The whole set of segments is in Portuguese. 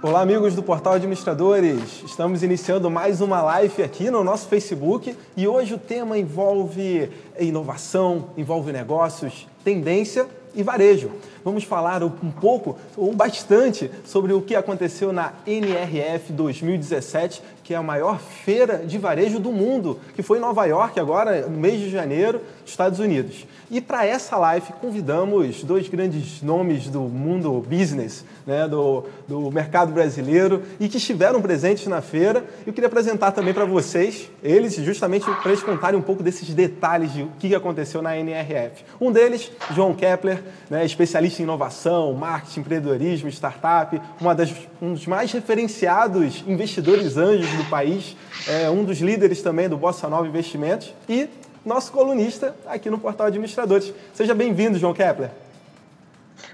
Olá, amigos do Portal Administradores. Estamos iniciando mais uma live aqui no nosso Facebook e hoje o tema envolve inovação, envolve negócios, tendência e varejo. Vamos falar um pouco, ou bastante, sobre o que aconteceu na NRF 2017, que é a maior feira de varejo do mundo, que foi em Nova York agora, no mês de janeiro, Estados Unidos. E para essa live convidamos dois grandes nomes do mundo business, né, do, do mercado brasileiro e que estiveram presentes na feira. Eu queria apresentar também para vocês, eles, justamente para eles contarem um pouco desses detalhes de o que aconteceu na NRF. Um deles, João Kepler, né, especialista em inovação, marketing, empreendedorismo, startup, uma das, um dos mais referenciados investidores anjos do país, é, um dos líderes também do Bossa Nova Investimentos e nosso colunista aqui no Portal Administradores. Seja bem-vindo, João Kepler.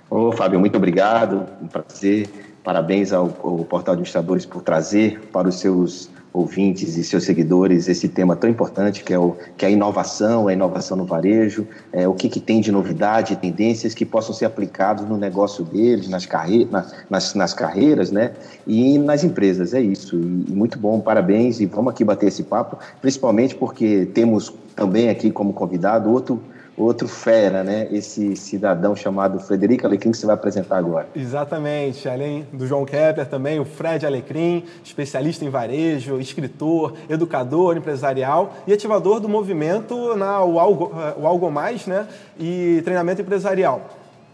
Ô, Fábio, muito obrigado. Um prazer. Parabéns ao, ao Portal Administradores por trazer para os seus ouvintes e seus seguidores esse tema tão importante que é, o, que é a inovação, a inovação no varejo, é, o que, que tem de novidade, tendências que possam ser aplicados no negócio deles, nas, carre na, nas, nas carreiras né, e nas empresas. É isso. E, muito bom, parabéns e vamos aqui bater esse papo, principalmente porque temos também aqui como convidado outro outro fera, né? Esse cidadão chamado Frederico Alecrim que você vai apresentar agora. Exatamente. Além do João Kepler também, o Fred Alecrim, especialista em varejo, escritor, educador empresarial e ativador do movimento na o Algo, o Algo Mais, né? E treinamento empresarial.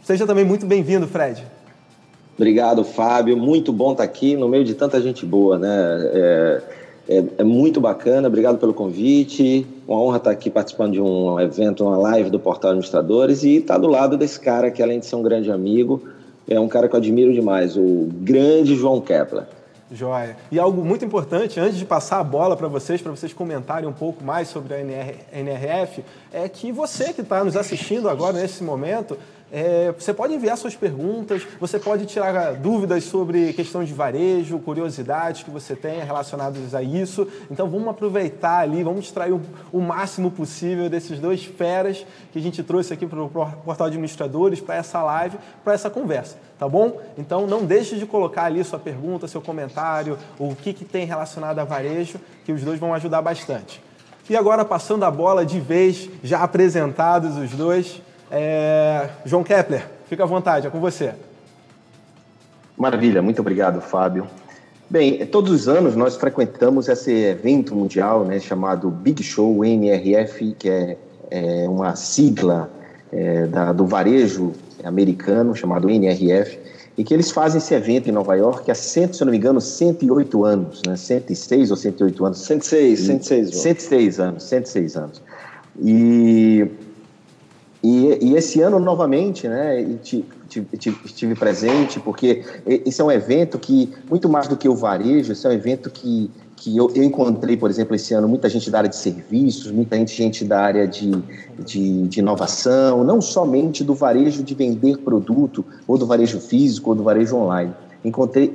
Seja também muito bem-vindo, Fred. Obrigado, Fábio. Muito bom estar aqui no meio de tanta gente boa, né? É é, é, muito bacana, obrigado pelo convite. Uma honra estar aqui participando de um evento, uma live do Portal Administradores e estar do lado desse cara que, além de ser um grande amigo, é um cara que eu admiro demais, o grande João Kepler. Joia. E algo muito importante, antes de passar a bola para vocês, para vocês comentarem um pouco mais sobre a NR, NRF, é que você que está nos assistindo agora, nesse momento, é, você pode enviar suas perguntas, você pode tirar dúvidas sobre questão de varejo, curiosidades que você tenha relacionadas a isso. Então vamos aproveitar ali, vamos extrair o, o máximo possível desses dois feras que a gente trouxe aqui para o Portal Administradores, para essa live, para essa conversa, tá bom? Então não deixe de colocar ali sua pergunta, seu comentário, o que, que tem relacionado a varejo, que os dois vão ajudar bastante. E agora passando a bola de vez, já apresentados os dois, é... João Kepler, fica à vontade, é com você. Maravilha, muito obrigado, Fábio. Bem, todos os anos nós frequentamos esse evento mundial né, chamado Big Show NRF, que é, é uma sigla é, da, do varejo americano chamado NRF, e que eles fazem esse evento em Nova York há, cento, se eu não me engano, 108 anos, né? 106 ou 108 anos? 106, 106. 106 anos, 106 anos. E e, e, esse ano, novamente, né, estive presente, porque esse é um evento que, muito mais do que o varejo, esse é um evento que, que eu, eu encontrei, por exemplo, esse ano, muita gente da área de serviços, muita gente da área de, de, de inovação, não somente do varejo de vender produto, ou do varejo físico, ou do varejo online. Encontrei,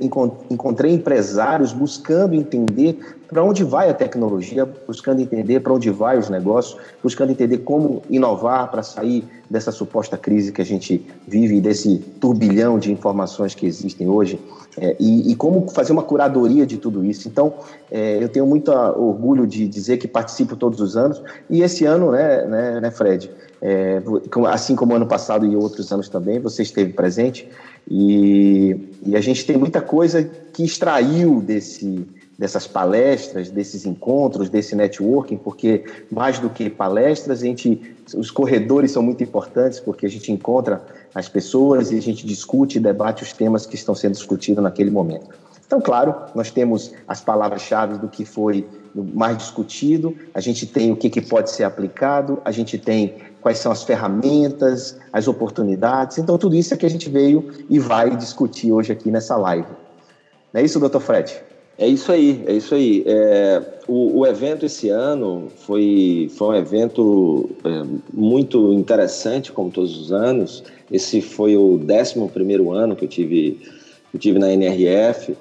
encontrei empresários buscando entender para onde vai a tecnologia, buscando entender para onde vai os negócios, buscando entender como inovar para sair dessa suposta crise que a gente vive, desse turbilhão de informações que existem hoje, é, e, e, como fazer uma curadoria de tudo isso. Então, é, eu tenho muito orgulho de dizer que participo todos os anos, e esse ano, né, né, né Fred, é, assim como ano passado e outros anos também, você esteve presente, e, e a gente tem muita coisa que extraiu desse, dessas palestras, desses encontros, desse networking, porque mais do que palestras, a gente, os corredores são muito importantes, porque a gente encontra as pessoas e a gente discute e debate os temas que estão sendo discutidos naquele momento. Então, claro, nós temos as palavras-chave do que foi mais discutido, a gente tem o que, que pode ser aplicado, a gente tem quais são as ferramentas, as oportunidades. Então, tudo isso é que a gente veio e vai discutir hoje aqui nessa live. Não é isso, doutor Fred? É isso aí, é isso aí. É, o, o, evento esse ano foi, foi um evento é, muito interessante, como todos os anos. Esse foi o 11 primeiro ano que eu tive, eu tive na NRF.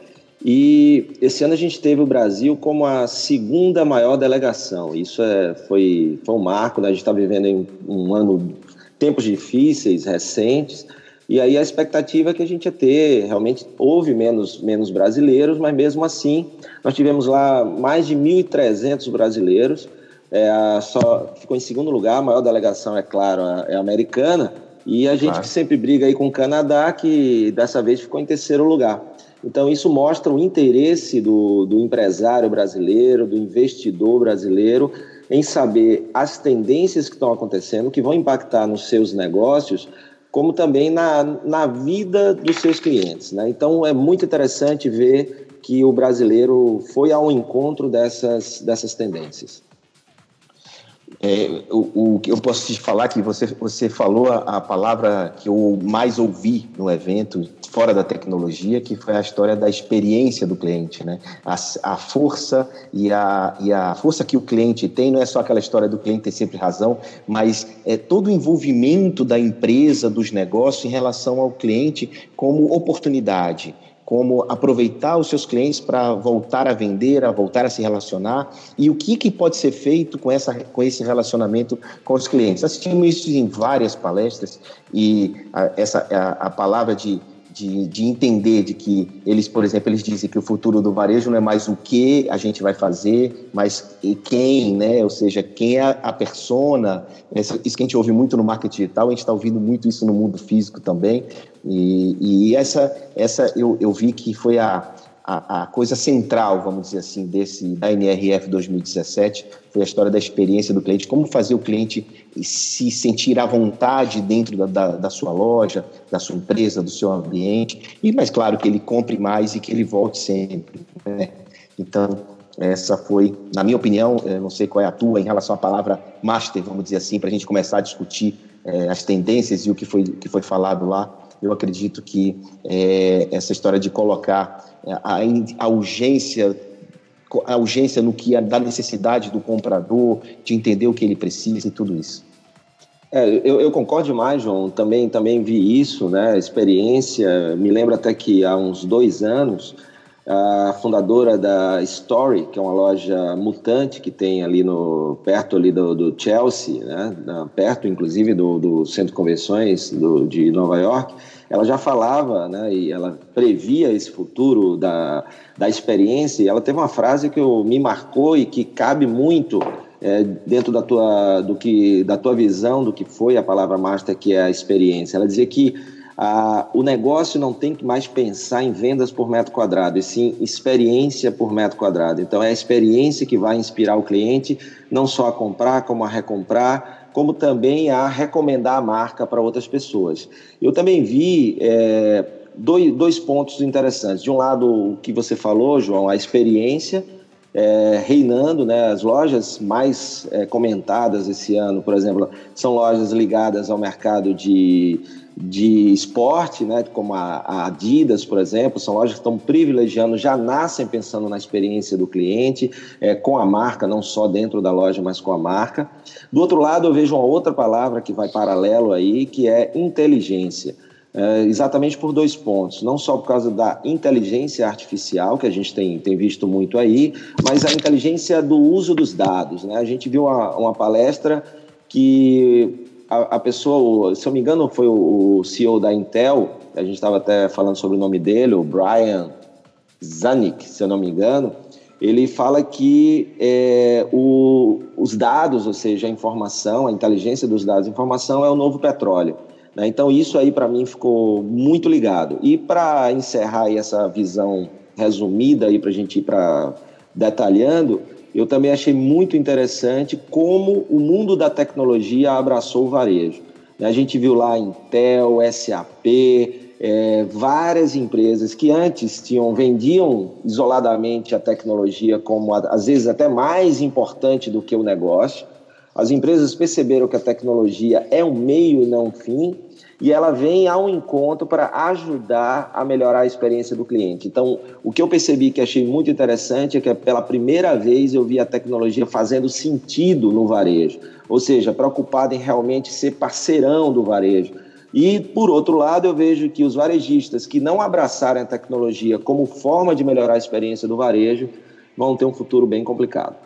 E esse ano a gente teve o Brasil como a segunda maior delegação. Isso é, foi, foi um marco, né? a gente está vivendo em um ano, tempos difíceis, recentes, E aí a expectativa é que a gente ia ter, realmente houve menos, menos brasileiros, mas mesmo assim nós tivemos lá mais de 1.300 brasileiros, é, só ficou em segundo lugar, a maior delegação, é claro, é americana, e a gente claro. que sempre briga aí com o Canadá, que dessa vez ficou em terceiro lugar. Então, isso mostra o interesse do, do empresário brasileiro, do investidor brasileiro, em saber as tendências que estão acontecendo, que vão impactar nos seus negócios, como também na, na vida dos seus clientes. Né? Então, é muito interessante ver que o brasileiro foi ao encontro dessas, dessas tendências. É, o, que eu posso te falar que você, você falou a, a, palavra que eu mais ouvi no evento, fora da tecnologia, que foi a história da experiência do cliente, né? A, a força e a, e a força que o cliente tem não é só aquela história do cliente ter sempre razão, mas é todo o envolvimento da empresa, dos negócios em relação ao cliente como oportunidade como aproveitar os seus clientes para voltar a vender, a voltar a se relacionar e o que, que pode ser feito com, essa, com esse relacionamento com os clientes. Assistimos isso em várias palestras e a, essa a, a palavra de de, de entender de que eles, por exemplo, eles dizem que o futuro do varejo não é mais o que a gente vai fazer, mas quem, né? Ou seja, quem é a persona. Isso que a gente ouve muito no marketing digital, a gente está ouvindo muito isso no mundo físico também. E, e essa, essa eu, eu vi que foi a, a, coisa central, vamos dizer assim, desse da NRF 2017 foi a história da experiência do cliente, como fazer o cliente se sentir à vontade dentro da, da, da, sua loja, da sua empresa, do seu ambiente, e mais claro que ele compre mais e que ele volte sempre. Né? Então, essa foi, na minha opinião, não sei qual é a tua, em relação à palavra master, vamos dizer assim, para a gente começar a discutir é, as tendências e o que foi, que foi falado lá. Eu acredito que é, essa história de colocar a, a urgência a urgência no que é da necessidade do comprador, de entender o que ele precisa e tudo isso. É, eu, eu, concordo demais, João. Também, também vi isso, né? Experiência. Me lembro até que há uns dois anos, a fundadora da Story, que é uma loja mutante que tem ali no perto ali do, do Chelsea, né? perto inclusive do, do Centro de Convenções do, de Nova York, ela já falava, né, e ela previa esse futuro da, da experiência, e ela teve uma frase que eu, me marcou e que cabe muito é, dentro da tua, do que, da tua visão do que foi a palavra master, que é a experiência. Ela dizia que a, o negócio não tem que mais pensar em vendas por metro quadrado, e sim experiência por metro quadrado. Então, é a experiência que vai inspirar o cliente não só a comprar, como a recomprar, como também a recomendar a marca para outras pessoas. Eu também vi é, dois, dois pontos interessantes. De um lado, o que você falou, João, a experiência é, reinando, né? As lojas mais é, comentadas esse ano, por exemplo, são lojas ligadas ao mercado de de esporte, né, como a, Adidas, por exemplo, são lojas que estão privilegiando, já nascem pensando na experiência do cliente, é, com a marca, não só dentro da loja, mas com a marca. Do outro lado, eu vejo uma outra palavra que vai paralelo aí, que é inteligência. É, exatamente por dois pontos. Não só por causa da inteligência artificial, que a gente tem, tem visto muito aí, mas a inteligência do uso dos dados. Né? A gente viu uma, uma palestra que a, a, pessoa, se eu me engano, foi o, o CEO da Intel, a gente estava até falando sobre o nome dele, o Brian Zanuck, se eu não me engano, ele fala que é, o, os dados, ou seja, a informação, a inteligência dos dados, a informação é o novo petróleo. Né? Então, isso aí para mim ficou muito ligado. E para encerrar essa visão resumida para a gente ir para detalhando, eu também achei muito interessante como o mundo da tecnologia abraçou o varejo. A gente viu lá Intel, SAP, é, várias empresas que antes tinham vendiam isoladamente a tecnologia como às vezes até mais importante do que o negócio. As empresas perceberam que a tecnologia é um meio e não um fim e ela vem ao encontro para ajudar a melhorar a experiência do cliente. Então, o que eu percebi que achei muito interessante é que pela primeira vez eu vi a tecnologia fazendo sentido no varejo, ou seja, preocupada em realmente ser parceirão do varejo. E, por outro lado, eu vejo que os varejistas que não abraçarem a tecnologia como forma de melhorar a experiência do varejo vão ter um futuro bem complicado.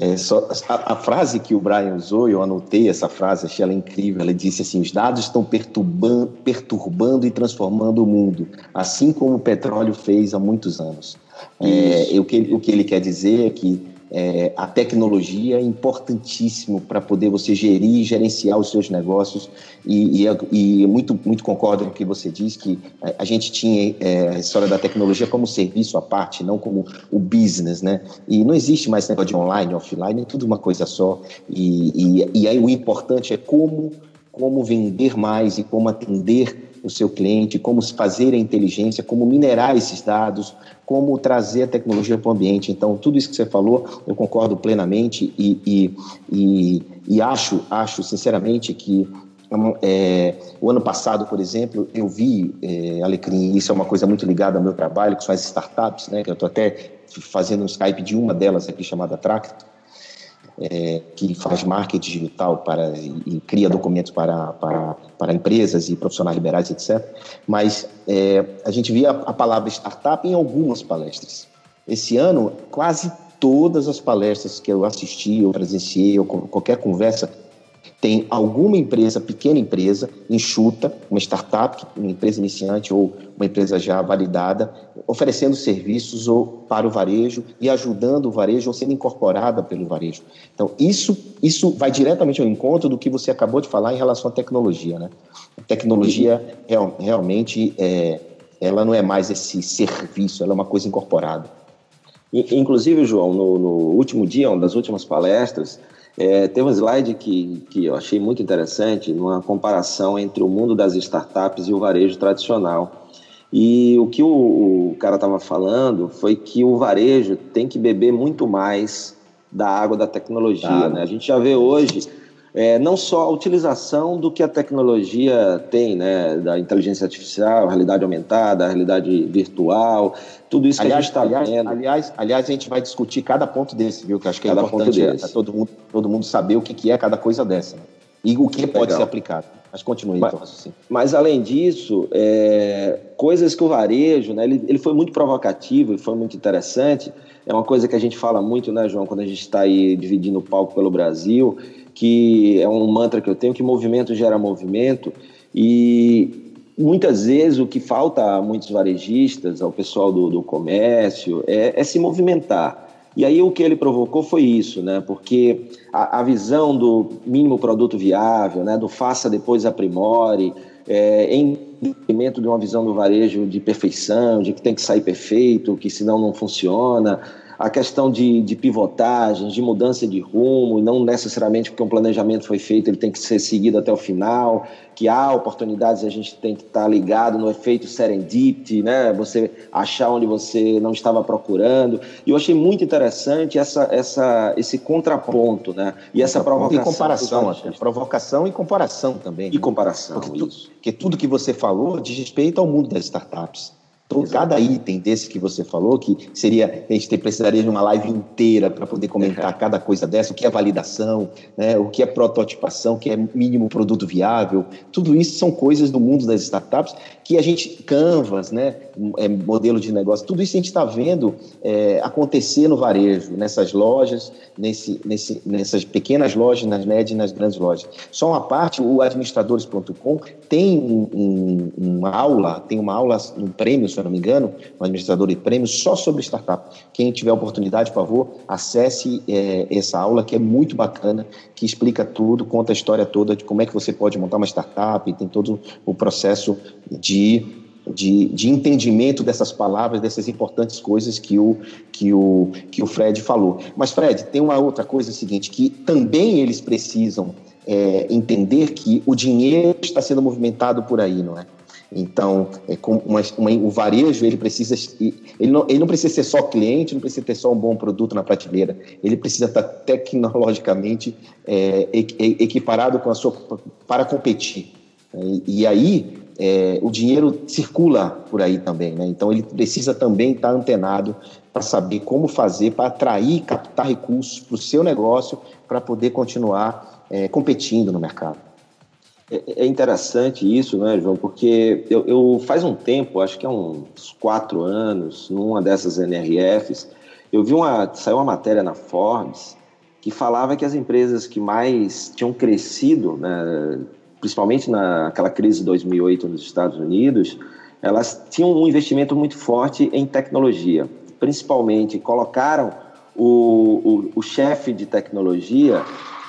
É, só, a, a, frase que o Brian usou, eu anotei essa frase, achei ela incrível. Ela disse assim: os dados estão perturbando, perturbando e transformando o mundo, assim como o petróleo fez há muitos anos. É, o, que, o que ele quer dizer é que é, a tecnologia é importantíssimo para poder você gerir e gerenciar os seus negócios e, e, e, muito, muito concordo com o que você diz que a gente tinha é, a história da tecnologia como serviço à parte, não como o business, né? E não existe mais negócio de online, offline, é tudo uma coisa só. E, e, e aí o importante é como, como vender mais e como atender o seu cliente, como fazer a inteligência, como minerar esses dados, como trazer a tecnologia para o ambiente. Então, tudo isso que você falou, eu concordo plenamente e, e, e, e acho, acho sinceramente que é, o ano passado, por exemplo, eu vi, é, Alecrim, isso é uma coisa muito ligada ao meu trabalho, que são as startups, né, que eu estou até fazendo um Skype de uma delas aqui, chamada Tracto, é, que faz marketing digital para, e, e cria documentos para, para, para, empresas e profissionais liberais, etc. Mas é, a gente via a palavra startup em algumas palestras. Esse ano, quase todas as palestras que eu assisti, ou presenciei, ou qualquer conversa tem alguma empresa, pequena empresa, enxuta, uma startup, uma empresa iniciante ou uma empresa já validada, oferecendo serviços ou para o varejo e ajudando o varejo ou sendo incorporada pelo varejo. Então, isso, isso vai diretamente ao encontro do que você acabou de falar em relação à tecnologia. Né? A tecnologia real, realmente é, ela não é mais esse serviço, ela é uma coisa incorporada. Inclusive, João, no, no último dia, uma das últimas palestras, é, tem um slide que, que eu achei muito interessante, numa comparação entre o mundo das startups e o varejo tradicional. E o que o, o cara estava falando foi que o varejo tem que beber muito mais da água da tecnologia. Ah, né? A gente já vê hoje é, não só a utilização do que a tecnologia tem, né, da inteligência artificial, realidade aumentada, realidade virtual, tudo isso aliás, que a gente está vendo. Aliás, aliás, a gente vai discutir cada ponto desse, viu? Que acho que é cada importante é, todo, mundo, todo mundo saber o que, que é cada coisa dessa. Né? E o que pode ser aplicado. Mas continue, mas, então, Mas, além disso, é, coisas que o varejo, né, ele, ele foi muito provocativo e foi muito interessante. É uma coisa que a gente fala muito, né, João, quando a gente está aí dividindo o palco pelo Brasil, que é um mantra que eu tenho, que movimento gera movimento. E muitas vezes o que falta a muitos varejistas, ao pessoal do, do comércio, é, é, se movimentar. E aí o que ele provocou foi isso, né? Porque a, a visão do mínimo produto viável, né? Do faça depois aprimore, é, em detrimento de uma visão do varejo de perfeição, de que tem que sair perfeito, que senão não funciona a questão de, de pivotagens, de mudança de rumo, e não necessariamente porque um planejamento foi feito, ele tem que ser seguido até o final, que há oportunidades, a gente tem que estar ligado no efeito serendipity, né? você achar onde você não estava procurando. E eu achei muito interessante essa, essa, esse contraponto, né? E essa provocação. E comparação, até. Provocação e comparação também. E né? comparação, porque, isso. porque tudo que você falou diz respeito ao mundo das startups. Então, cada item desse que você falou, que seria, a gente precisaria de uma live inteira para poder comentar uhum. cada coisa dessa, o que é validação, né, o que é prototipação, o que é mínimo produto viável, tudo isso são coisas do mundo das startups que a gente, Canvas, né, é, modelo de negócio, tudo isso a gente está vendo é, acontecer no varejo, nessas lojas, nesse, nesse, nessas pequenas lojas, nas médias e nas grandes lojas. Só uma parte, o administradores.com tem um, um, uma aula, tem uma aula, um prêmio se eu não me engano, um administrador de prêmios só sobre startup. Quem tiver oportunidade, por favor, acesse é, essa aula que é muito bacana, que explica tudo, conta a história toda de como é que você pode montar uma startup, tem todo o processo de de, de, entendimento dessas palavras, dessas importantes coisas que o, que, o, que o Fred falou. Mas, Fred, tem uma outra coisa seguinte, que também eles precisam é, entender que o dinheiro está sendo movimentado por aí, não é? Então, é uma, uma, o varejo ele precisa ele não, ele não precisa ser só cliente, não precisa ter só um bom produto na prateleira. Ele precisa estar tecnologicamente é, equiparado com a sua para competir. E, e aí é, o dinheiro circula por aí também, né? Então ele precisa também estar antenado para saber como fazer para atrair, captar recursos para o seu negócio para poder continuar é, competindo no mercado. É, é interessante isso, né, João? Porque eu, eu, faz um tempo, acho que é uns quatro anos, numa dessas NRFs, eu vi uma saiu uma matéria na Forbes que falava que as empresas que mais tinham crescido, né, principalmente naquela crise de 2008 nos Estados Unidos, elas tinham um investimento muito forte em tecnologia. Principalmente colocaram o, o, o chefe de tecnologia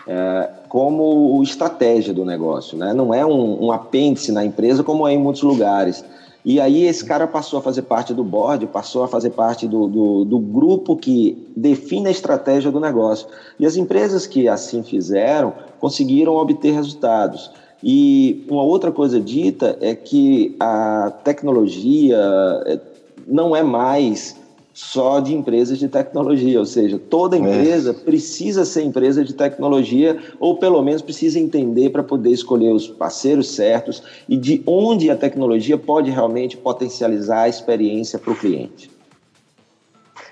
é, como estratégia do negócio, né? não é um, um apêndice na empresa como é em muitos lugares. E aí esse cara passou a fazer parte do board, passou a fazer parte do, do, do, grupo que define a estratégia do negócio. E as empresas que assim fizeram conseguiram obter resultados. E uma outra coisa dita é que a tecnologia é, não é mais só de empresas de tecnologia, ou seja, toda é. empresa é. precisa ser empresa de tecnologia ou pelo menos precisa entender para poder escolher os parceiros certos e de onde a tecnologia pode realmente potencializar a experiência para o cliente.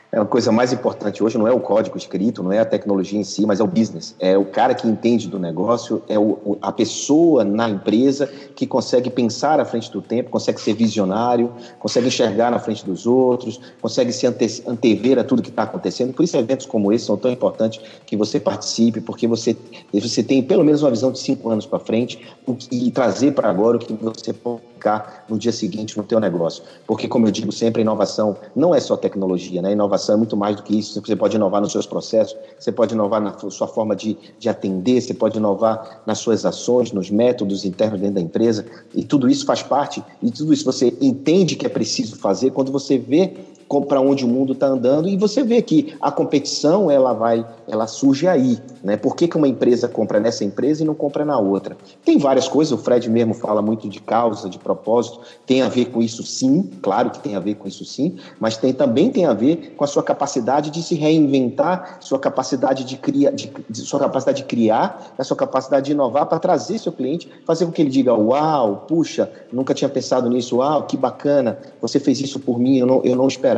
É a coisa mais importante hoje não é o código escrito, não é a tecnologia em si, mas é o business. É o cara que entende do negócio, é o, a pessoa na empresa que consegue pensar à frente do tempo, consegue ser visionário, consegue enxergar na frente dos outros, consegue se ante, antever a tudo que está acontecendo. Por isso, eventos como esse são tão importantes que você participe, porque você, você tem pelo menos uma visão de cinco anos para frente e trazer para agora o que você pode no dia seguinte no teu negócio. Porque, como eu digo sempre, inovação não é só tecnologia, né? Inovação é muito mais do que isso. Você pode inovar nos seus processos, você pode inovar na sua forma de, de atender, você pode inovar nas suas ações, nos métodos internos dentro da empresa. E tudo isso faz parte, e tudo isso você entende que é preciso fazer quando você vê para onde o mundo está andando e você vê que a competição ela vai, ela surge aí, né? Por que, que uma empresa compra nessa empresa e não compra na outra? Tem várias coisas, o Fred mesmo fala muito de causa, de propósito, tem a ver com isso sim, claro que tem a ver com isso sim, mas tem, também tem a ver com a sua capacidade de se reinventar, sua capacidade de criar, de, de, sua capacidade de criar, a sua capacidade de inovar para trazer seu cliente, fazer com que ele diga, uau, puxa, nunca tinha pensado nisso, uau, que bacana, você fez isso por mim, eu não, eu não esperava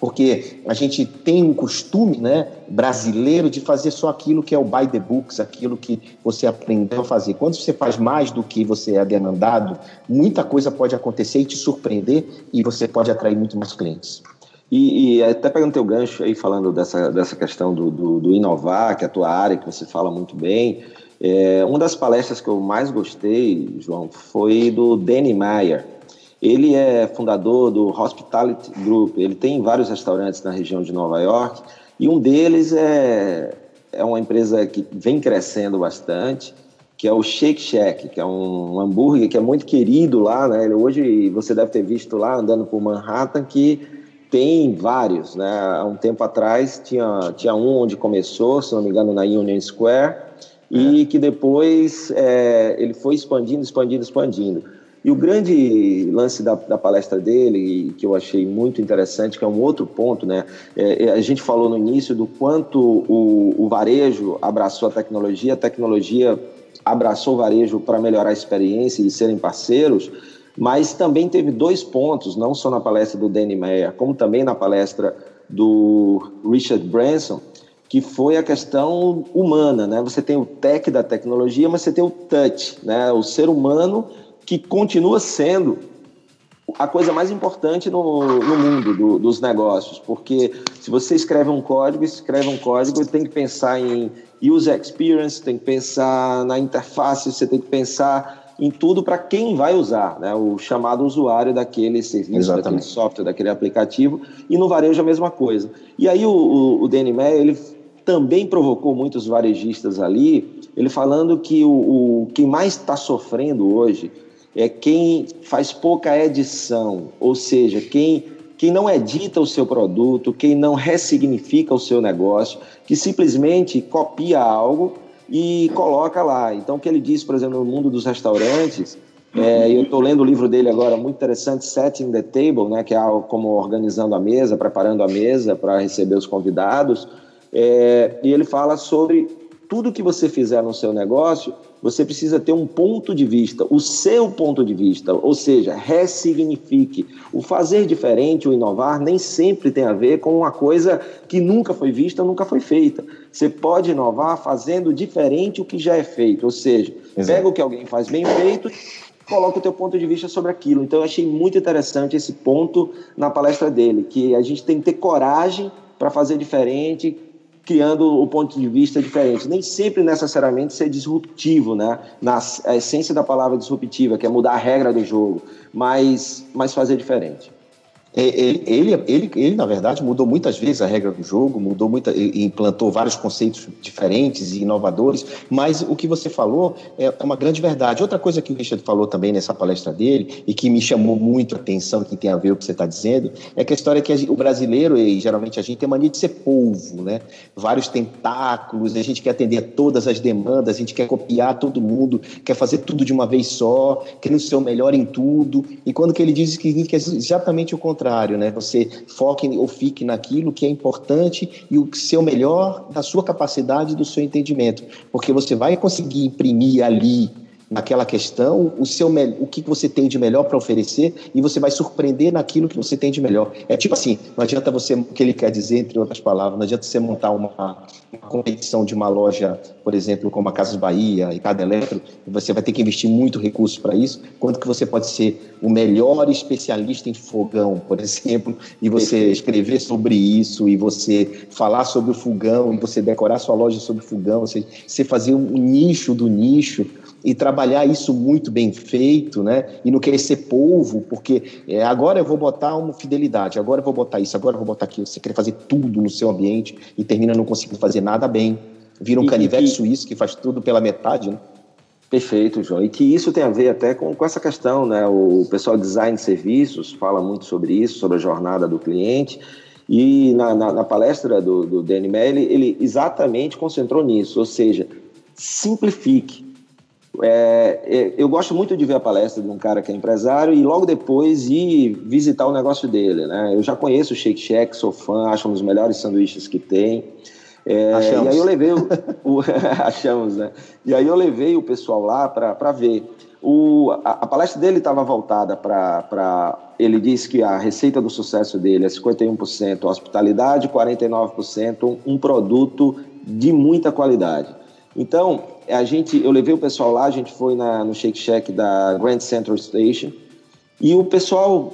porque a gente tem um costume né, brasileiro de fazer só aquilo que é o by the books, aquilo que você aprendeu a fazer. Quando você faz mais do que você é demandado, muita coisa pode acontecer e te surpreender e você pode atrair muito mais clientes. E, e até pegando teu gancho aí, falando dessa, dessa questão do, do, do inovar, que é a tua área, que você fala muito bem, é, uma das palestras que eu mais gostei, João, foi do Danny Meyer, ele é fundador do Hospitality Group. Ele tem vários restaurantes na região de Nova York e um deles é, é uma empresa que vem crescendo bastante, que é o Shake Shack, que é um hambúrguer que é muito querido lá. Né? Hoje você deve ter visto lá andando por Manhattan que tem vários. Né? Há um tempo atrás tinha, tinha um onde começou, se não me engano, na Union Square, e é. que depois é, ele foi expandindo, expandindo, expandindo. E o grande lance da, da, palestra dele, que eu achei muito interessante, que é um outro ponto, né? É, é, a gente falou no início do quanto o, o varejo abraçou a tecnologia, a tecnologia abraçou o varejo para melhorar a experiência e serem parceiros, mas também teve dois pontos, não só na palestra do Danny Meyer, como também na palestra do Richard Branson, que foi a questão humana, né? Você tem o tech da tecnologia, mas você tem o touch, né? O ser humano que continua sendo a coisa mais importante no, no mundo do, dos negócios, porque se você escreve um código, escreve um código, tem que pensar em user experience, tem que pensar na interface, você tem que pensar em tudo para quem vai usar, né? o chamado usuário daquele serviço, Exatamente. daquele software, daquele aplicativo, e no varejo a mesma coisa. E aí o, o, o ele também provocou muitos varejistas ali, ele falando que o, o quem mais está sofrendo hoje é quem faz pouca edição, ou seja, quem, quem não edita o seu produto, quem não ressignifica o seu negócio, que simplesmente copia algo e coloca lá. Então, o que ele diz, por exemplo, no mundo dos restaurantes, é, eu estou lendo o livro dele agora, muito interessante, Setting the Table, né, que é como organizando a mesa, preparando a mesa para receber os convidados, é, e ele fala sobre tudo que você fizer no seu negócio, você precisa ter um ponto de vista, o seu ponto de vista, ou seja, ressignifique. O fazer diferente, o inovar, nem sempre tem a ver com uma coisa que nunca foi vista, nunca foi feita. Você pode inovar fazendo diferente o que já é feito, ou seja, Exato. pega o que alguém faz bem feito coloca o teu ponto de vista sobre aquilo. Então eu achei muito interessante esse ponto na palestra dele, que a gente tem que ter coragem para fazer diferente, criando o ponto de vista diferente. Nem sempre necessariamente ser disruptivo, né? Na essência da palavra disruptiva, que é mudar a regra do jogo, mas, mas fazer diferente. É, ele, ele, ele, ele, na verdade, mudou muitas vezes a regra do jogo, mudou muita, implantou vários conceitos diferentes e inovadores, mas o que você falou é uma grande verdade. Outra coisa que o Richard falou também nessa palestra dele, e que me chamou muito a atenção, que tem a ver com o que você está dizendo, é que a história é que o brasileiro, e geralmente a gente tem mania de ser polvo, né? vários tentáculos, a gente quer atender a todas as demandas, a gente quer copiar todo mundo, quer fazer tudo de uma vez só, querendo ser o melhor em tudo, e quando que ele diz que é exatamente o contrário, contrário, né? Você foque ou fique naquilo que é importante e o seu melhor da sua capacidade, do seu entendimento, porque você vai conseguir imprimir ali naquela questão o seu o que você tem de melhor para oferecer e você vai surpreender naquilo que você tem de melhor. É tipo assim, não adianta você, o que ele quer dizer, entre outras palavras, não adianta você montar uma, uma competição de uma loja, por exemplo, como a Casas Bahia e Cada Eletro, você vai ter que investir muito recurso para isso, quanto que você pode ser o melhor especialista em fogão, por exemplo, e você escrever sobre isso, e você falar sobre o fogão, e você decorar sua loja sobre fogão, você, você fazer um nicho do nicho, e trabalhar isso muito bem feito, né? E não querer ser polvo, porque é, agora eu vou botar uma fidelidade, agora eu vou botar isso, agora eu vou botar aquilo. Você quer fazer tudo no seu ambiente e termina não conseguindo fazer nada bem. Vira um e, canivete e, suíço que faz tudo pela metade, né? Perfeito, João. E que isso tem a ver até com, com essa questão, né? O pessoal de design de serviços fala muito sobre isso, sobre a jornada do cliente. E na, na, na palestra do, do Danny Melly, ele exatamente concentrou nisso, ou seja, simplifique é, é, eu gosto muito de ver a palestra de um cara que é empresário e logo depois ir visitar o negócio dele, né? Eu já conheço o Shake Shack, sou fã, acho um dos melhores sanduíches que tem. É, achamos. E aí eu levei o, o achamos, né? E aí eu levei o pessoal lá para ver. O, a, a, palestra dele estava voltada para. Ele disse que a receita do sucesso dele é 51% hospitalidade, 49% um, um produto de muita qualidade. Então, a gente, eu levei o pessoal lá, a gente foi na, no Shake Shack da Grand Central Station e o pessoal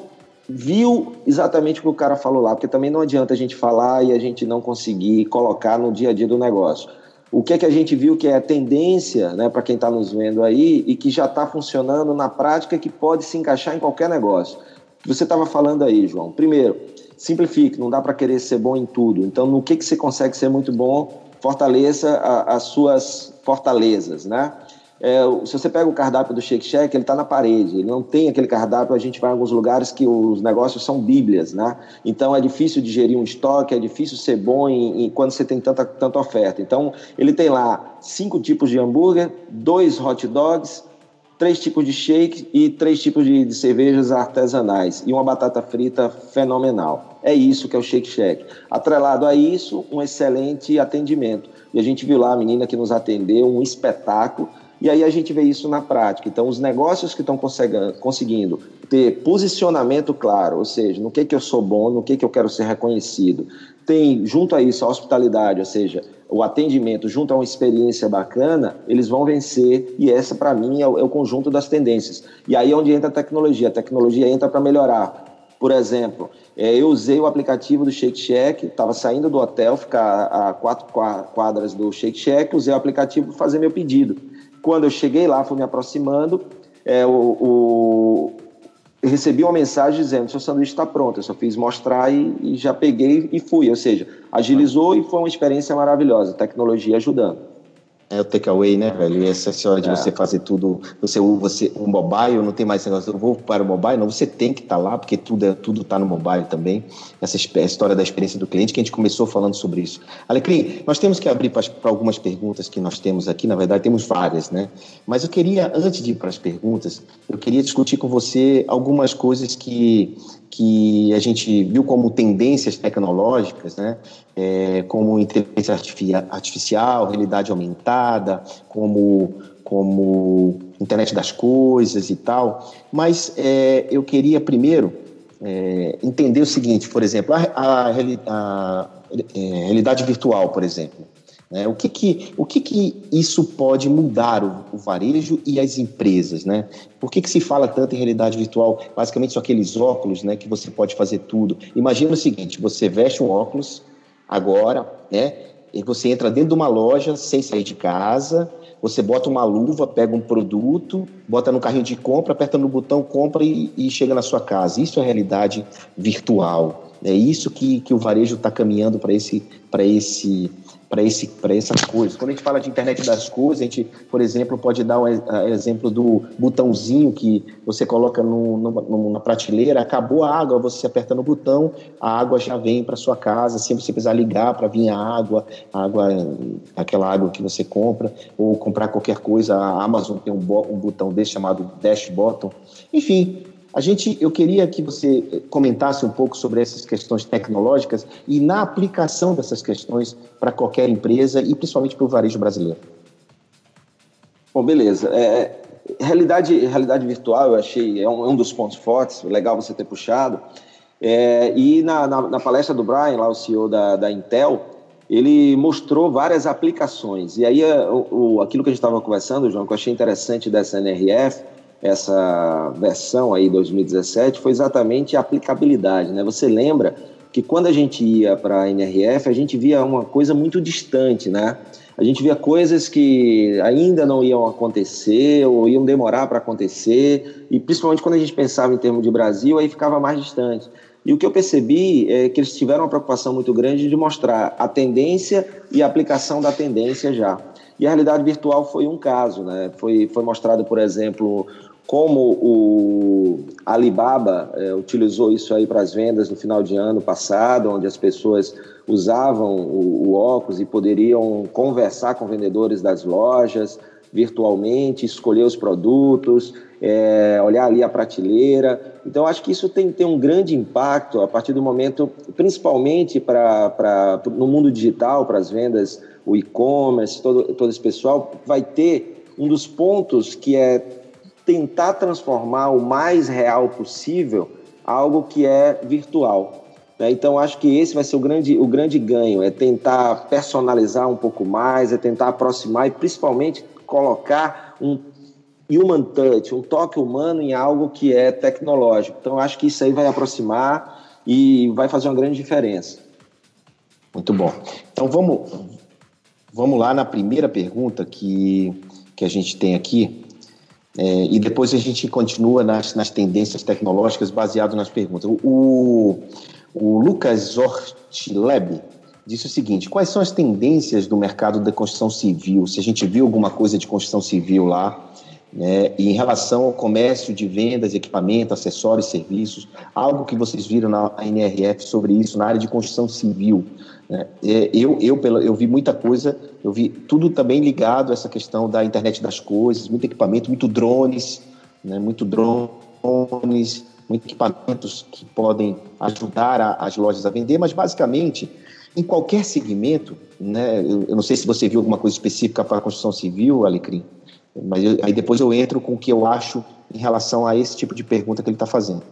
viu exatamente o que o cara falou lá, porque também não adianta a gente falar e a gente não conseguir colocar no dia a dia do negócio. O que é que a gente viu que é a tendência, né, para quem está nos vendo aí e que já está funcionando na prática, que pode se encaixar em qualquer negócio. Você estava falando aí, João. Primeiro, simplifique, não dá para querer ser bom em tudo. Então, no que, que você consegue ser muito bom, fortaleça a, as suas fortalezas, né? É, se você pega o cardápio do Shake Shack, ele está na parede, ele não tem aquele cardápio, a gente vai em alguns lugares que os negócios são bíblias, né? Então é difícil de gerir um estoque, é difícil ser bom em, em, quando você tem tanta, tanta oferta. Então ele tem lá cinco tipos de hambúrguer, dois hot dogs, três tipos de shake e três tipos de, de cervejas artesanais e uma batata frita fenomenal. É isso que é o Shake Shack. Atrelado a isso, um excelente atendimento. E a gente viu lá a menina que nos atendeu, um espetáculo. E aí a gente vê isso na prática. Então, os negócios que estão conseguindo ter posicionamento claro, ou seja, no que, que eu sou bom, no que, que eu quero ser reconhecido, tem junto a isso a hospitalidade, ou seja, o atendimento junto a uma experiência bacana, eles vão vencer. E essa, para mim, é o, é o, conjunto das tendências. E aí é onde entra a tecnologia. A tecnologia entra para melhorar. Por exemplo, é, eu usei o aplicativo do Shake Shack, estava saindo do hotel, ficar a quatro quadras do Shake Shack, usei o aplicativo para fazer meu pedido. Quando eu cheguei lá, fui me aproximando, é, o, o recebi uma mensagem dizendo: seu sanduíche está pronto. Eu só fiz mostrar e, e, já peguei e fui. Ou seja, agilizou e foi uma experiência maravilhosa. Tecnologia ajudando. É o takeaway, né, velho? E essa história de é. você fazer tudo, você, você, o mobile, não tem mais negócio, eu vou para o mobile, não, você tem que estar tá lá, porque tudo é, tudo está no mobile também. Essa história da experiência do cliente, que a gente começou falando sobre isso. Alecrim, nós temos que abrir para algumas perguntas que nós temos aqui, na verdade temos várias, né? Mas eu queria, antes de ir para as perguntas, eu queria discutir com você algumas coisas que, que a gente viu como tendências tecnológicas, né? É, como inteligência artificial, realidade aumentada, como, como internet das coisas e tal. Mas é, eu queria primeiro é, entender o seguinte, por exemplo, a, a, a, é, realidade virtual, por exemplo. Né? O, que, que, o que, que isso pode mudar o, o varejo e as empresas? Né? Por que, que se fala tanto em realidade virtual? Basicamente são aqueles óculos né, que você pode fazer tudo. Imagina o seguinte, você veste um óculos agora, né? você entra dentro de uma loja sem sair de casa, você bota uma luva, pega um produto, bota no carrinho de compra, aperta no botão, compra e, e chega na sua casa. Isso é realidade virtual. É isso que, que o varejo está caminhando para esse, esse para esse para essas coisas. Quando a gente fala de internet das coisas, a gente, por exemplo, pode dar o um exemplo do botãozinho que você coloca no, no, na prateleira, acabou a água, você aperta no botão, a água já vem para sua casa, sem você precisar ligar para vir a água, a água, aquela água que você compra, ou comprar qualquer coisa, a Amazon tem um, um botão desse chamado Dash Button. Enfim, a gente, eu queria que você comentasse um pouco sobre essas questões tecnológicas e na aplicação dessas questões para qualquer empresa e principalmente para o varejo brasileiro. Bom, beleza. É, realidade, realidade virtual, eu achei é um, é um, dos pontos fortes. Legal você ter puxado. É, e na, na, na, palestra do Brian, lá o CEO da, da Intel, ele mostrou várias aplicações. E aí, é, o, o aquilo que a gente estava conversando, João, que eu achei interessante dessa NRF essa versão aí 2017 foi exatamente a aplicabilidade, né? Você lembra que quando a gente ia para a NRF, a gente via uma coisa muito distante, né? A gente via coisas que ainda não iam acontecer ou iam demorar para acontecer, e principalmente quando a gente pensava em termos de Brasil, aí ficava mais distante. E o que eu percebi é que eles tiveram uma preocupação muito grande de mostrar a tendência e a aplicação da tendência já. E a realidade virtual foi um caso, né? Foi, foi mostrado, por exemplo, como o Alibaba é, utilizou isso aí para as vendas no final de ano passado, onde as pessoas usavam o, o óculos e poderiam conversar com vendedores das lojas virtualmente, escolher os produtos, é, olhar ali a prateleira. Então, acho que isso tem, tem um grande impacto a partir do momento, principalmente para no mundo digital, para as vendas, o e-commerce, todo, todo esse pessoal, vai ter um dos pontos que é tentar transformar o mais real possível algo que é virtual. Né? Então, acho que esse vai ser o grande, o grande ganho, é tentar personalizar um pouco mais, é tentar aproximar e principalmente colocar um human touch, um toque humano em algo que é tecnológico. Então, acho que isso aí vai aproximar e vai fazer uma grande diferença. Muito bom. Então, vamos, vamos lá na primeira pergunta que, que a gente tem aqui. É, e depois a gente continua nas, nas tendências tecnológicas baseado nas perguntas. O, o Lucas Zortleb disse o seguinte: quais são as tendências do mercado da construção civil? Se a gente viu alguma coisa de construção civil lá, né, e em relação ao comércio de vendas, equipamento, acessórios, serviços, algo que vocês viram na NRF sobre isso na área de construção civil. Né? É, eu, eu, eu vi muita coisa, eu vi tudo também ligado a essa questão da internet das coisas, muito equipamento, muito drones, né? muito drones, muitos equipamentos que podem ajudar a, as lojas a vender, mas basicamente em qualquer segmento, né? Eu, eu, não sei se você viu alguma coisa específica para a construção civil, Alecrim, mas eu, aí depois eu entro com o que eu acho em relação a esse tipo de pergunta que ele está fazendo.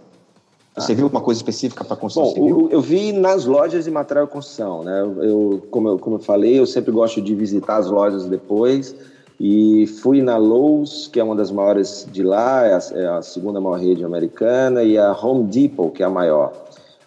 Você viu alguma coisa específica para construção Bom, civil? Eu, eu, vi nas lojas de material de construção, né? Eu, como, eu, como eu falei, eu sempre gosto de visitar as lojas depois e fui na Lowe's, que é uma das maiores de lá, é a, é a segunda maior rede americana, e a Home Depot, que é a maior.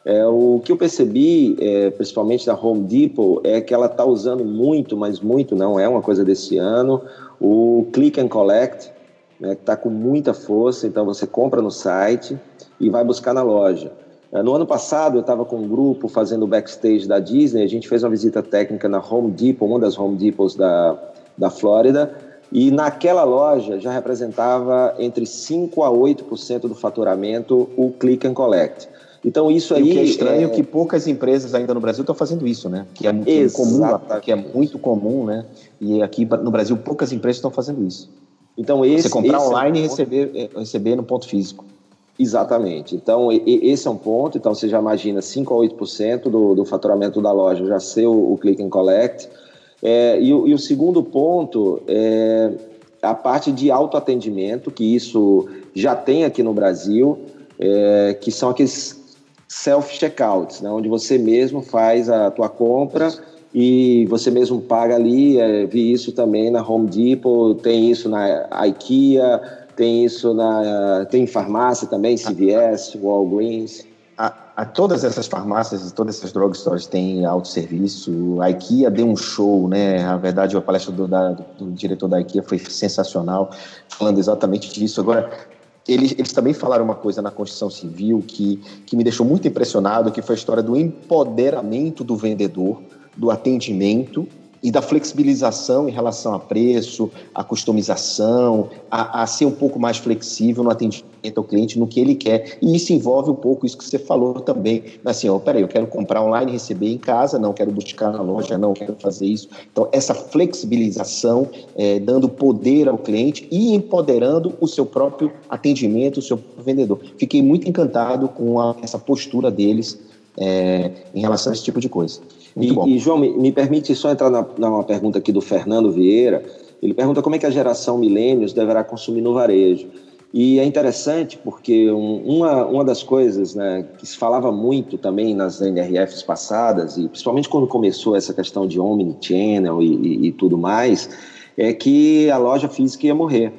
É, o que eu percebi, é, principalmente da Home Depot, é que ela está usando muito, mas muito não é uma coisa desse ano, o Click and Collect, né, que está com muita força. Então você compra no site, e vai buscar na loja. Eh, no ano passado, eu estava com um grupo fazendo backstage da Disney. A gente fez uma visita técnica na Home Depot, uma das Home Depots da, da Flórida. E naquela loja já representava entre 5% a 8% do faturamento o click and collect. Então isso aí. E o que é estranho é... que poucas empresas ainda no Brasil estão fazendo isso, né? Que é, muito comum, que é muito comum, né? E aqui no Brasil poucas empresas estão fazendo isso. Então esse, Você comprar esse online é e receber, eh, receber no ponto físico. Exatamente. Então, esse é um ponto. Então, você já imagina 5 a 8% do, do faturamento da loja já ser o, o click and collect. É, e, e, o segundo ponto é a parte de autoatendimento, que isso já tem aqui no Brasil, é, que são aqueles self-checkouts, né, onde você mesmo faz a tua compra e você mesmo paga ali. É, vi isso também na Home Depot, tem isso na IKEA, tem isso na. Tem farmácia também, CVS, Walgreens. A, a, todas essas farmácias e todas essas drugstores têm autosserviço. A IKEA deu um show, né? A verdade, a palestra do, da, do diretor da IKEA foi sensacional, falando exatamente disso. Agora, eles, eles, também falaram uma coisa na Constituição Civil que, que me deixou muito impressionado, que foi a história do empoderamento do vendedor, do atendimento e da flexibilização em relação a preço, a customização, a, a, ser um pouco mais flexível no atendimento ao cliente, no que ele quer. E isso envolve um pouco isso que você falou também. Assim, ó, peraí, eu quero comprar online, receber em casa, não quero buscar na loja, não quero fazer isso. Então, essa flexibilização, é, dando poder ao cliente e empoderando o seu próprio atendimento, o seu vendedor. Fiquei muito encantado com a, essa postura deles é, em relação a esse tipo de coisa. E, e João, me, me, permite só entrar na, numa pergunta aqui do Fernando Vieira. Ele pergunta como é que a geração milênios deverá consumir no varejo. E é interessante porque uma, uma das coisas né, que se falava muito também nas NRFs passadas, e principalmente quando começou essa questão de omnichannel e, e, e tudo mais, é que a loja física ia morrer.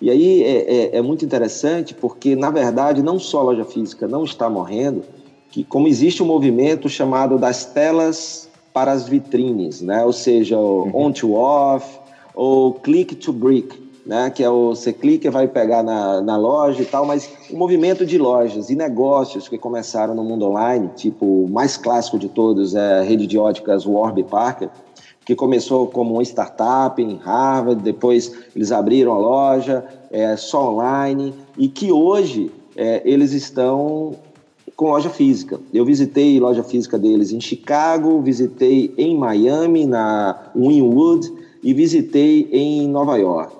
E aí é, é, é muito interessante porque, na verdade, não só a loja física não está morrendo, que como existe um movimento chamado das telas para as vitrines, né? Ou seja, uhum. on to off ou click to brick, né? Que é o você clica e vai pegar na, na loja e tal, mas o um movimento de lojas e negócios que começaram no mundo online, tipo o mais clássico de todos é a rede de óticas Warby Parker, que começou como uma startup em Harvard, depois eles abriram a loja é, só online e que hoje é, eles estão com loja física. Eu visitei loja física deles em Chicago, visitei em Miami, na Wynwood, e visitei em Nova York.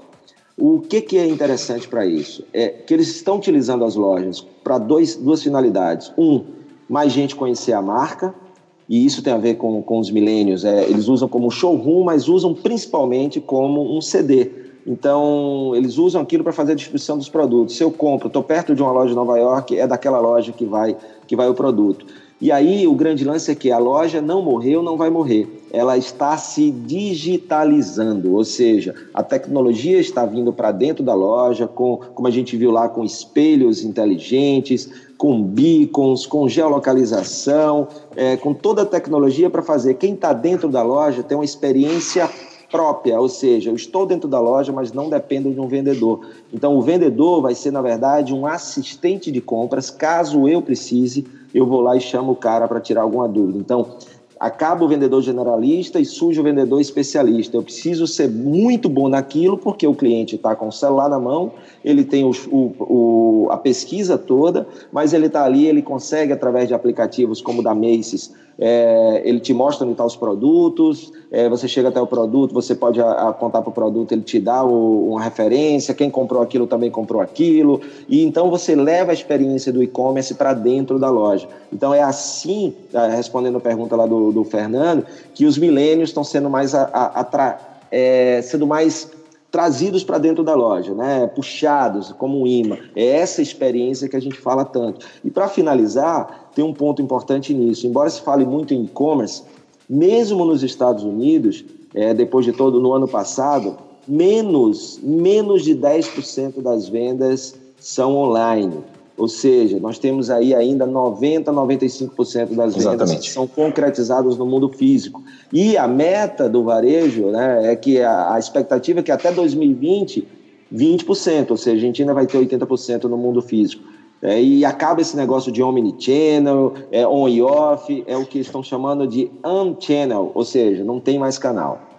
O que, que é interessante para isso? É que eles estão utilizando as lojas para duas finalidades. Um, mais gente conhecer a marca, e isso tem a ver com, com os milênios. É, eles usam como showroom, mas usam principalmente como um CD. Então, eles usam aquilo para fazer a distribuição dos produtos. Se eu compro, estou perto de uma loja de Nova York, é daquela loja que vai, que vai o produto. E aí, o grande lance é que a loja não morreu, não vai morrer. Ela está se digitalizando, ou seja, a tecnologia está vindo para dentro da loja, com, como a gente viu lá, com espelhos inteligentes, com beacons, com geolocalização, é, com toda a tecnologia para fazer quem está dentro da loja ter uma experiência própria, ou seja, eu estou dentro da loja, mas não dependo de um vendedor. Então, o vendedor vai ser, na verdade, um assistente de compras. Caso eu precise, eu vou lá e chamo o cara para tirar alguma dúvida. Então, acaba o vendedor generalista e surge o vendedor especialista. Eu preciso ser muito bom naquilo porque o cliente está com o celular na mão, ele tem o, o, o, a pesquisa toda, mas ele está ali, ele consegue, através de aplicativos como o da Macy's, é, ele te mostra onde estão tá os produtos, é, você chega até o produto, você pode apontar para o produto, ele te dá o, uma referência, quem comprou aquilo também comprou aquilo, e então você leva a experiência do e-commerce para dentro da loja. Então é assim, é, respondendo a pergunta lá do, do Fernando, que os milênios estão sendo mais, a, a, a, é, sendo mais trazidos para dentro da loja, né? puxados como um imã. É essa experiência que a gente fala tanto. E para finalizar, tem um ponto importante nisso. Embora se fale muito em e-commerce, mesmo nos Estados Unidos, é, depois de todo no ano passado, menos, menos de 10% das vendas são online. Ou seja, nós temos aí ainda 90, 95% das vendas que são concretizadas no mundo físico. E a meta do varejo né, é que a, a expectativa é que até 2020, 20%, ou seja, a gente ainda vai ter 80% no mundo físico. É, e acaba esse negócio de omnichannel, é, on e off, é o que estão chamando de unchannel, ou seja, não tem mais canal.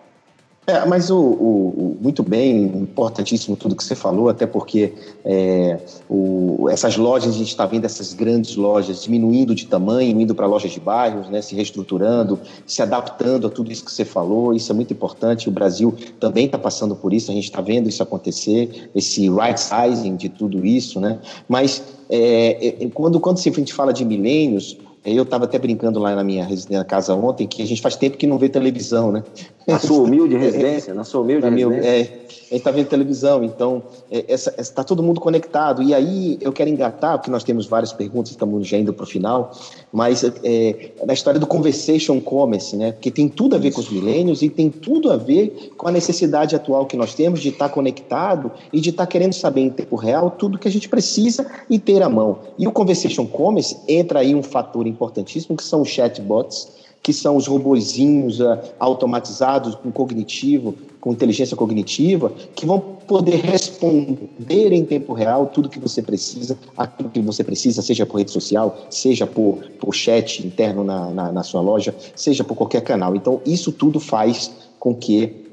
É, mas o, o, o, muito bem, importantíssimo tudo que você falou, até porque é, o, essas lojas, a gente está vendo essas grandes lojas diminuindo de tamanho, indo para lojas de bairros, né, se reestruturando, se adaptando a tudo isso que você falou, isso é muito importante. O Brasil também está passando por isso, a gente está vendo isso acontecer, esse right sizing de tudo isso, né? Mas é, é, quando, quando a gente fala de milênios, Eu estava até brincando lá na minha na casa ontem que a gente faz tempo que não vê televisão, né? Na sua humilde residência, na sua humilde na residência. É, a gente está vendo televisão, então está é, tá todo mundo conectado. E aí eu quero engatar, porque nós temos várias perguntas, estamos já indo para o final, mas é, na história do conversation commerce, né? Porque tem tudo a ver com os milênios e tem tudo a ver com a necessidade atual que nós temos de estar tá conectado e de estar tá querendo saber em tempo real tudo que a gente precisa e ter à mão. E o conversation commerce entra aí um fator importantíssimo que são os chatbots que são os robozinhos uh, automatizados com cognitivo, com inteligência cognitiva, que vão poder responder em tempo real tudo que você precisa, aquilo que você precisa, seja por rede social, seja por, por chat interno na, na, na sua loja, seja por qualquer canal. Então, isso tudo faz com que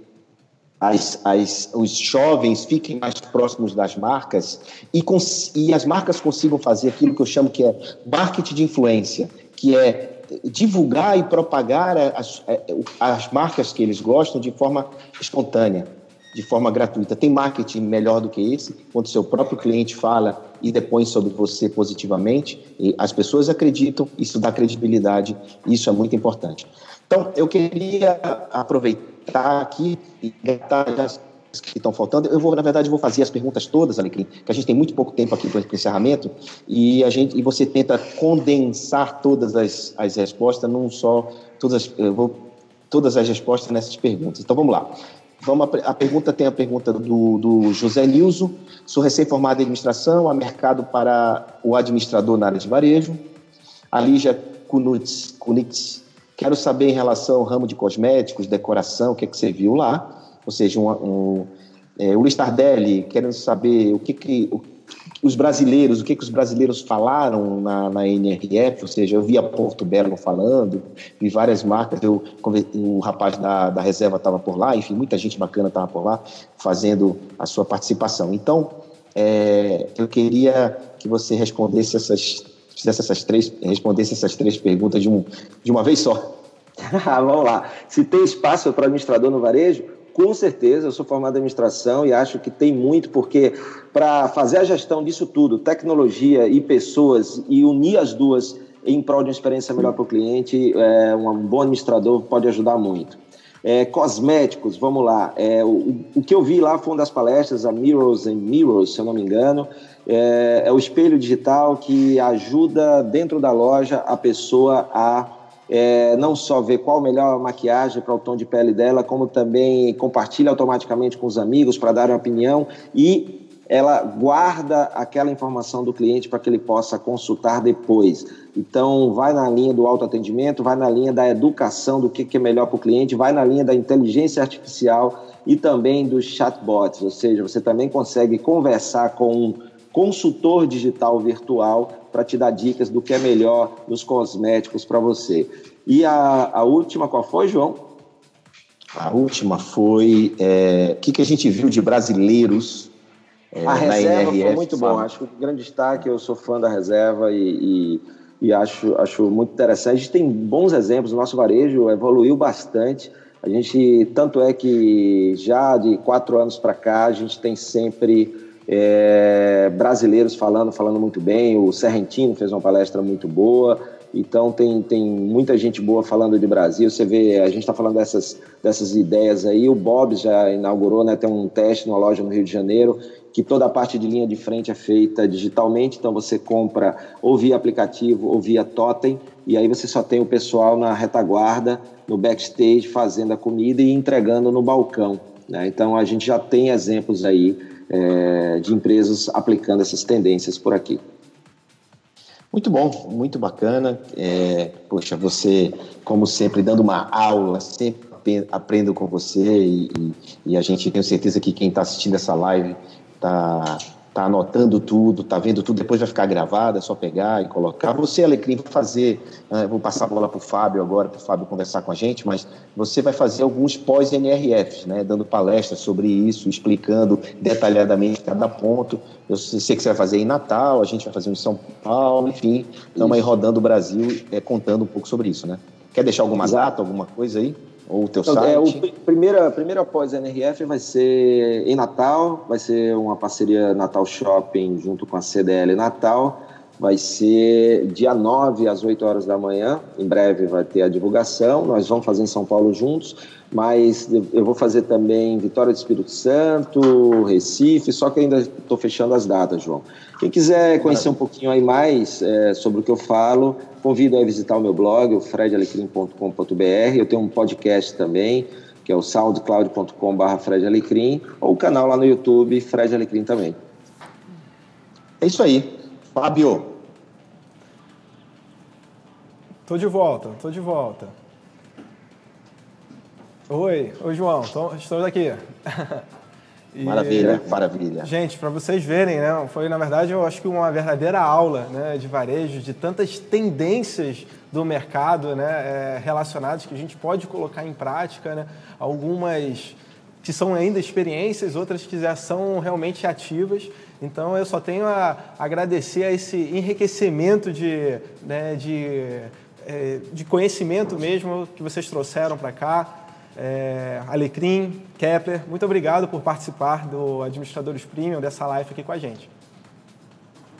as, as, os jovens fiquem mais próximos das marcas e, cons, e as marcas consigam fazer aquilo que eu chamo que é marketing de influência, que é divulgar e propagar as, é, as marcas que eles gostam de forma espontânea, de forma gratuita. Tem marketing melhor do que esse, quando seu próprio cliente fala e depõe sobre você positivamente, as pessoas acreditam, isso dá credibilidade, isso é muito importante. Então, eu queria aproveitar aqui e já que estão faltando. Eu vou, na verdade, vou fazer as perguntas todas, Alecrim, que a gente tem muito pouco tempo aqui para o encerramento, e, a gente, e você tenta condensar todas as, as respostas num só, todas, eu vou, todas as respostas nessas perguntas. Então, vamos lá. Vamos, a, a pergunta tem a pergunta do, do José Nilson, sou recém-formado em administração, há mercado para o administrador na área de varejo. A Lígia Kunitz, Kunitz, quero saber em relação ao ramo de cosméticos, decoração, o que, é que você viu lá. Ou seja, um, um, é, o Luiz Tardelli querendo saber o que, que o, os brasileiros, o que, que os brasileiros falaram na, na NRF, ou seja, eu vi a Porto Belo falando, vi várias marcas, eu, o rapaz da, da reserva estava por lá, enfim, muita gente bacana estava por lá fazendo a sua participação. Então, é, eu queria que você respondesse essas, fizesse essas três, respondesse essas três perguntas de, um, de uma vez só. Vamos lá. Se tem espaço para administrador no varejo, com certeza, eu sou formado em administração e acho que tem muito, porque para fazer a gestão disso tudo, tecnologia e pessoas, e unir as duas em prol de uma experiência melhor para o cliente, é, um bom administrador pode ajudar muito. É, cosméticos, vamos lá. É, o, o, que eu vi lá foi uma das palestras, a Mirrors and Mirrors, se eu não me engano. É, é o espelho digital que ajuda dentro da loja a pessoa a é, não só ver qual melhor maquiagem para o tom de pele dela, como também compartilha automaticamente com os amigos para dar uma opinião e ela guarda aquela informação do cliente para que ele possa consultar depois. Então, vai na linha do autoatendimento, vai na linha da educação do que, que é melhor para o cliente, vai na linha da inteligência artificial e também dos chatbots, ou seja, você também consegue conversar com um consultor digital virtual para te dar dicas do que é melhor nos cosméticos para você. E a, a última, qual foi, João? A última foi é, o que, que a gente viu de brasileiros é, a reserva foi muito sabe? bom. Acho que o grande destaque, eu sou fã da reserva e, e, e, acho, acho muito interessante. A gente tem bons exemplos, o nosso varejo evoluiu bastante. A gente, tanto é que já de quatro anos para cá, a gente tem sempre é, brasileiros falando, falando muito bem. O Serrentino fez uma palestra muito boa. Então tem, tem muita gente boa falando de Brasil. Você vê, a gente está falando dessas, dessas ideias aí. O Bob já inaugurou, né? Tem um teste numa loja no Rio de Janeiro que toda a parte de linha de frente é feita digitalmente. Então você compra ou via aplicativo ou via totem e aí você só tem o pessoal na retaguarda, no backstage fazendo a comida e entregando no balcão. Né? Então a gente já tem exemplos aí é, de empresas aplicando essas tendências por aqui. Muito bom, muito bacana. É, poxa, você, como sempre, dando uma aula, sempre aprendo com você e, e, a gente tem certeza que quem está assistindo essa live está tá anotando tudo, tá vendo tudo, depois vai ficar gravado, é só pegar e colocar. Você, Alecrim, vai fazer, uh, vou passar a bola para o Fábio agora, para o Fábio conversar com a gente, mas você vai fazer alguns pós-NRFs, né, dando palestras sobre isso, explicando detalhadamente cada ponto. Eu sei que você vai fazer em Natal, a gente vai fazer em São Paulo, enfim, estamos aí rodando o Brasil é, contando um pouco sobre isso, né? Quer deixar alguma data, alguma coisa aí? Ou o teu então, site? É, o primeira, primeira após NRF vai ser em Natal, vai ser uma parceria Natal Shopping junto com a CDL Natal. vai ser dia 9 às 8 horas da manhã. Em breve vai ter a divulgação. Nós vamos fazer em São Paulo juntos, mas eu vou fazer também Vitória do Espírito Santo, Recife, só que ainda estou fechando as datas, João. Quem quiser conhecer um pouquinho aí mais é, sobre o que eu falo, convido a visitar o meu blog, o fredalecrim.com.br. Eu tenho um podcast também, que é o soundcloud.com.br Fred Alecrim, ou o canal lá no YouTube, Fred Alecrim também. É isso aí. Fábio. Tô de volta, tô de volta. Oi, oi João, estamos aqui. E, maravilha, maravilha. Gente, para vocês verem, né, foi na verdade eu acho que uma verdadeira aula né, de varejo, de tantas tendências do mercado né, é, relacionadas que a gente pode colocar em prática, né, algumas que são ainda experiências, outras que já são realmente ativas. Então eu só tenho a agradecer a esse enriquecimento de, né, de, é, de conhecimento mesmo que vocês trouxeram para cá. É, Alecrim, Kepler, muito obrigado por participar do Administradores Premium, dessa live aqui com a gente.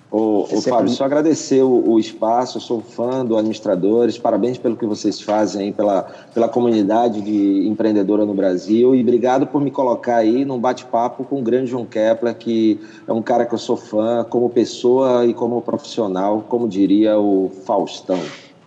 Ô, ô Fábio, só agradecer o, o, espaço, eu sou fã do Administradores, parabéns pelo que vocês fazem pela, pela comunidade de empreendedora no Brasil e obrigado por me colocar aí num bate-papo com o grande João Kepler, que é um cara que eu sou fã como pessoa e como profissional, como diria o Faustão.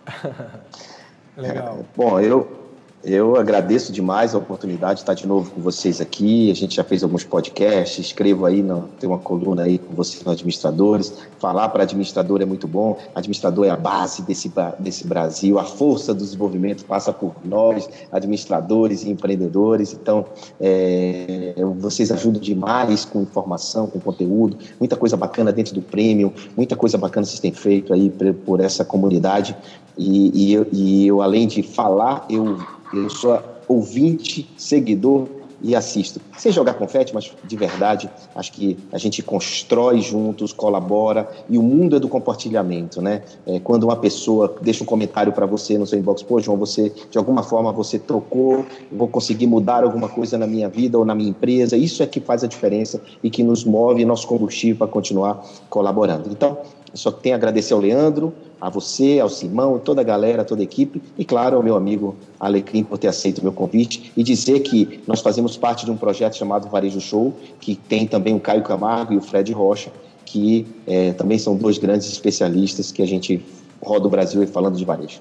Legal. É, bom, eu, eu agradeço demais a oportunidade de estar de novo com vocês aqui. A gente já fez alguns podcasts, escrevo aí, no, tem uma coluna aí com vocês Administradores. Falar para administrador é muito bom. Administrador é a base desse, desse Brasil. A força do desenvolvimento passa por nós, administradores e empreendedores. Então, é, vocês ajudam demais com informação, com conteúdo. Muita coisa bacana dentro do prêmio, muita coisa bacana vocês têm feito aí por, essa comunidade. E, e, e eu, além de falar, eu eu sou ouvinte, seguidor e assisto. Sem jogar confete, mas de verdade, acho que a gente constrói juntos, colabora e o mundo é do compartilhamento, né? É, quando uma pessoa deixa um comentário para você no seu inbox, pô, João, você de alguma forma você trocou, vou conseguir mudar alguma coisa na minha vida ou na minha empresa. Isso é que faz a diferença e que nos move nosso combustível para continuar colaborando. Então, só tenho a agradecer ao Leandro, a você, ao Simão, toda a galera, toda a equipe e, claro, ao meu amigo Alecrim por ter aceito o meu convite e dizer que nós fazemos parte de um projeto chamado Varejo Show, que tem também o Caio Camargo e o Fred Rocha, que é, também são dois grandes especialistas que a gente roda o Brasil falando de varejo.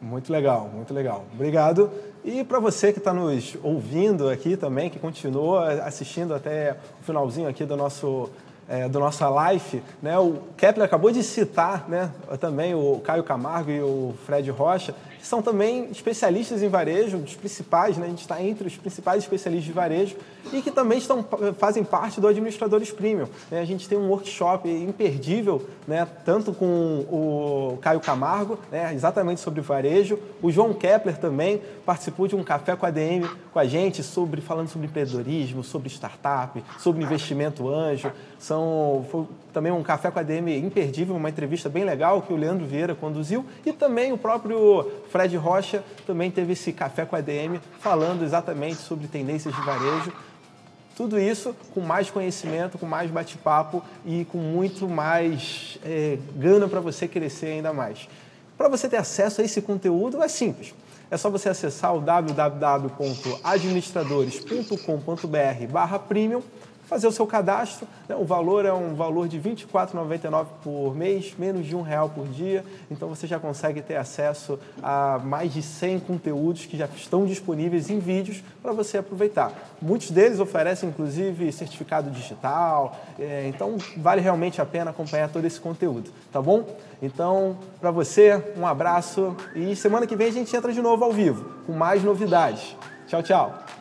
Muito legal, muito legal. Obrigado. E para você que está nos ouvindo aqui também, que continua assistindo até o finalzinho aqui do nosso é, do nossa live, né, o Kepler acabou de citar né, também o Caio Camargo e o Fred Rocha, são também especialistas em varejo, dos principais, né, a gente está entre os principais especialistas de varejo e que também estão, fazem parte do Administradores Premium. Né, a gente tem um workshop imperdível, né, tanto com o Caio Camargo, né, exatamente sobre varejo, o João Kepler também participou de um café com a DM com a gente, sobre, falando sobre empreendedorismo, sobre startup, sobre investimento anjo. São, foi também um café com a DM imperdível, uma entrevista bem legal que o Leandro Vieira conduziu e também o próprio Fred Rocha também teve esse café com a DM falando exatamente sobre tendências de varejo. Tudo isso com mais conhecimento, com mais bate-papo e com muito mais é, gana para você crescer ainda mais. Para você ter acesso a esse conteúdo é simples. É só você acessar o www.administradores.com.br/premium fazer o seu cadastro. Né? O valor é um valor de R$ 24,99 por mês, menos de um real por dia. Então você já consegue ter acesso a mais de 100 conteúdos que já estão disponíveis em vídeos para você aproveitar. Muitos deles oferecem inclusive certificado digital. É, então vale realmente a pena acompanhar todo esse conteúdo, tá bom? Então, para você, um abraço e semana que vem a gente entra de novo ao vivo com mais novidades. Tchau, tchau.